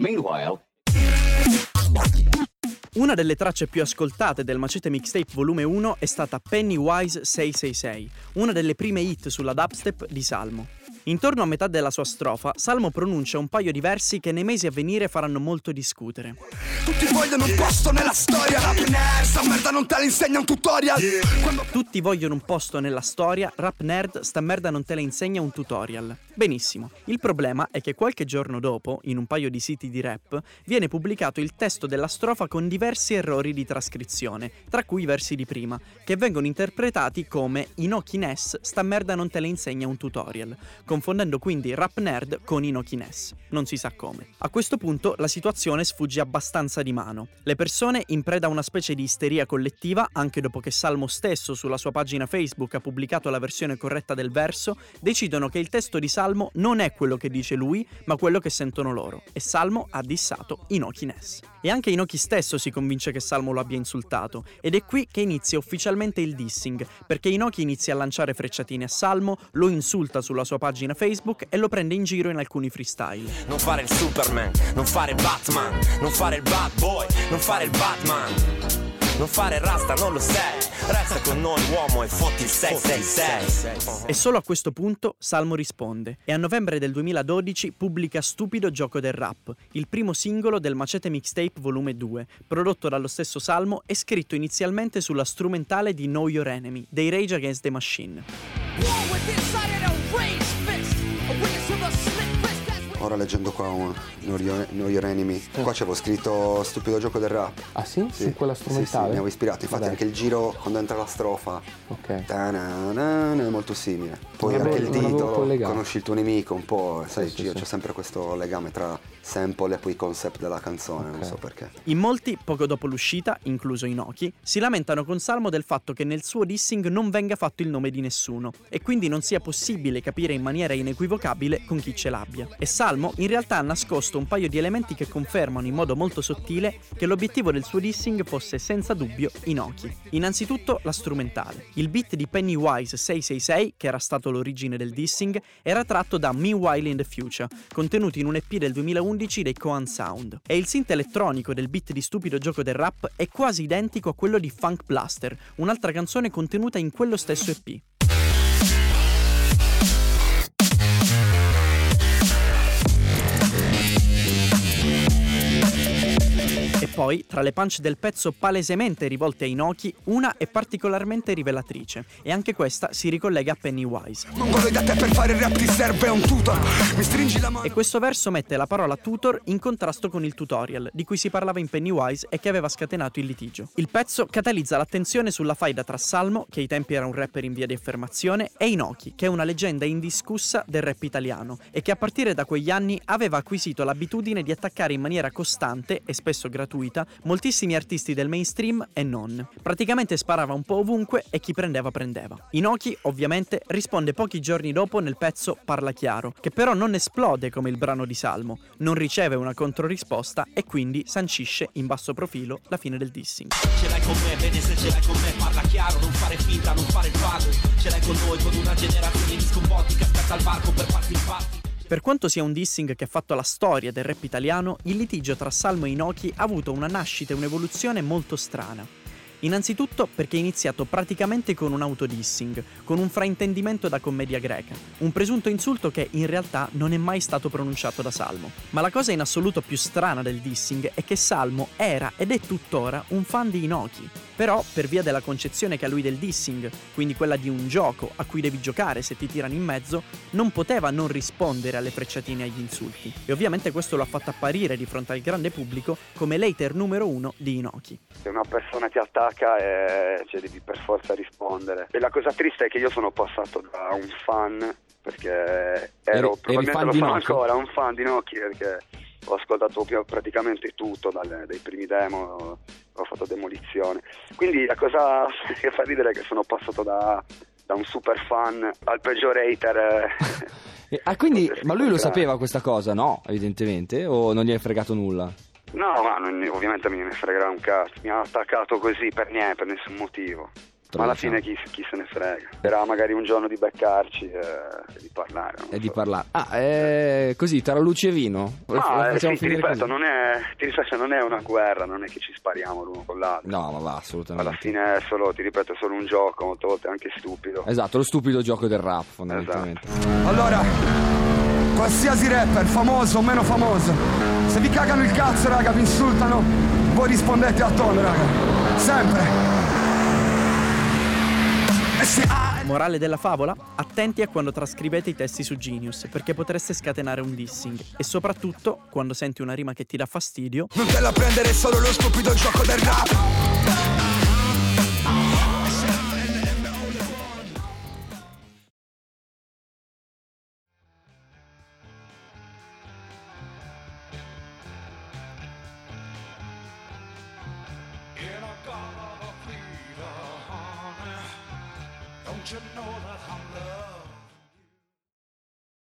Meanwhile, Una delle tracce più ascoltate del Macete Mixtape Volume 1 è stata Pennywise 666, una delle prime hit sulla dubstep di Salmo. Intorno a metà della sua strofa, Salmo pronuncia un paio di versi che nei mesi a venire faranno molto discutere. Tutti vogliono un posto nella storia Rap nerd, sta merda non te la insegna un tutorial Quando Tutti vogliono un posto nella storia, rap nerd, sta merda non te la insegna un tutorial. Benissimo. Il problema è che qualche giorno dopo, in un paio di siti di rap, viene pubblicato il testo della strofa con diversi errori di trascrizione, tra cui i versi di prima, che vengono interpretati come Inoki Ness, sta merda non te la insegna un tutorial, confondendo quindi rap nerd con Inoki Ness. Non si sa come. A questo punto la situazione sfugge abbastanza di mano. Le persone, in preda a una specie di isteria collettiva, anche dopo che Salmo stesso sulla sua pagina Facebook ha pubblicato la versione corretta del verso, decidono che il testo di Salmo non è quello che dice lui, ma quello che sentono loro. E Salmo ha dissato Inoki Ness. E anche Inoki stesso si convince che Salmo lo abbia insultato, ed è qui che inizia ufficialmente il dissing, perché Inoki inizia a lanciare frecciatine a Salmo, lo insulta sulla sua pagina Facebook e lo prende in giro in alcuni freestyle. Non fare il Superman, non fare il Batman, non fare il bad boy, non fare il Batman. Non fare rasta, non lo sei. Resta con noi uomo e fotti il 666. E solo a questo punto Salmo risponde e a novembre del 2012 pubblica Stupido gioco del rap, il primo singolo del Macete Mixtape volume 2, prodotto dallo stesso Salmo e scritto inizialmente sulla strumentale di Know Your Enemy dei Rage Against the Machine. war with inside in a race fit Ora leggendo qua un Know Your, Know Your Enemy, qua c'avevo scritto stupido gioco del rap. Ah sì? Su quella Sì, strumentale? sì, mi avevo ispirato, infatti Vabbè. anche il giro quando entra la strofa Ok. ta-na-na-na, è molto simile. Poi Non anche avevo- il non titolo, conosci il tuo nemico un po', sai, Sì, sì, sì. c'è sempre questo legame tra sample e poi concept della canzone, non Ok. so perché. In molti, poco dopo l'uscita, incluso Inoki, si lamentano con Salmo del fatto che nel suo dissing non venga fatto il nome di nessuno e quindi non sia possibile capire in maniera inequivocabile con chi ce l'abbia. E Salmo in realtà ha nascosto un paio di elementi che confermano in modo molto sottile che l'obiettivo del suo dissing fosse senza dubbio Inoki. Innanzitutto la strumentale. Il beat di Pennywise 666, che era stato l'origine del dissing, era tratto da Meanwhile in the Future, contenuto in un EP del 2011 dei Coan Sound. E il synth elettronico del beat di Stupido Gioco del Rap è quasi identico a quello di Funk Blaster, un'altra canzone contenuta in quello stesso EP. Poi, tra le punch del pezzo palesemente rivolte a Inoki, una è particolarmente rivelatrice, e anche questa si ricollega a Pennywise. Mongoloid da te per fare il rap ti serve un tutor Mi stringi la mano E questo verso mette la parola tutor in contrasto con il tutorial, di cui si parlava in Pennywise e che aveva scatenato il litigio. Il pezzo catalizza l'attenzione sulla faida tra Salmo, che ai tempi era un rapper in via di affermazione, e Inoki, che è una leggenda indiscussa del rap italiano, e che a partire da quegli anni aveva acquisito l'abitudine di attaccare in maniera costante e spesso gratuita moltissimi artisti del mainstream e non. Praticamente sparava un po' ovunque e chi prendeva prendeva. Inoki, ovviamente, risponde pochi giorni dopo nel pezzo Parla chiaro, che però non esplode come il brano di Salmo, non riceve una controrisposta e quindi sancisce in basso profilo la fine del dissing. Ce l'hai con me, vedi se ce l'hai con me, parla chiaro, non fare finta, non fare il vago. Ce l'hai con noi, con una generazione di sconvolti che aspetta il varco per farti il party. Per quanto sia un dissing che ha fatto la storia del rap italiano, il litigio tra Salmo e Inoki ha avuto una nascita e un'evoluzione molto strana. Innanzitutto perché è iniziato praticamente con un autodissing, con un fraintendimento da commedia greca, un presunto insulto che in realtà non è mai stato pronunciato da Salmo. Ma la cosa in assoluto più strana del dissing è che Salmo era ed è tuttora un fan di Inoki. Però, per via della concezione che ha lui del dissing, quindi quella di un gioco a cui devi giocare se ti tirano in mezzo, non poteva non rispondere alle frecciatine e agli insulti. E ovviamente questo lo ha fatto apparire di fronte al grande pubblico come l'hater numero uno di Inoki. Se una persona ti attacca eh, cioè, devi per forza rispondere. E la cosa triste è che io sono passato da un fan, perché ero, eri probabilmente fan lo di sono ancora, un fan di Nokia perché ho ascoltato praticamente tutto, dalle- dai primi demo, ho fatto demolizione. Quindi la cosa che fa ridere è che sono passato da, da un super fan al peggior hater. eh. Ah, quindi, ma lui lo sapeva questa cosa, no? Evidentemente, o non gli hai fregato nulla? No, ma non- ovviamente mi ne fregherà un cazzo. Mi ha attaccato così per niente, per nessun motivo. Ma alla fine chi, chi se ne frega? Era magari un giorno di beccarci e, e di parlare. E di so. parlare. Ah, eh, così, tra luci e vino. Ma eh, sì, ti ripeto, non è, ti ripeto, non è una guerra, non è che ci spariamo l'uno con l'altro. No, ma va, assolutamente. Alla fine è solo, ti ripeto, è solo un gioco, molte volte anche stupido. Esatto, lo stupido gioco del rap, fondamentalmente. Esatto. Allora, qualsiasi rapper, famoso o meno famoso, se vi cagano il cazzo, raga, vi insultano, voi rispondete a tono, raga. Sempre. E se ah, Morale della favola? Attenti a quando trascrivete i testi su Genius, perché potreste scatenare un dissing. E soprattutto, quando senti una rima che ti dà fastidio, non te la prendere solo lo stupido gioco del rap. gotta plead a honor. Don't you know that I'm loved?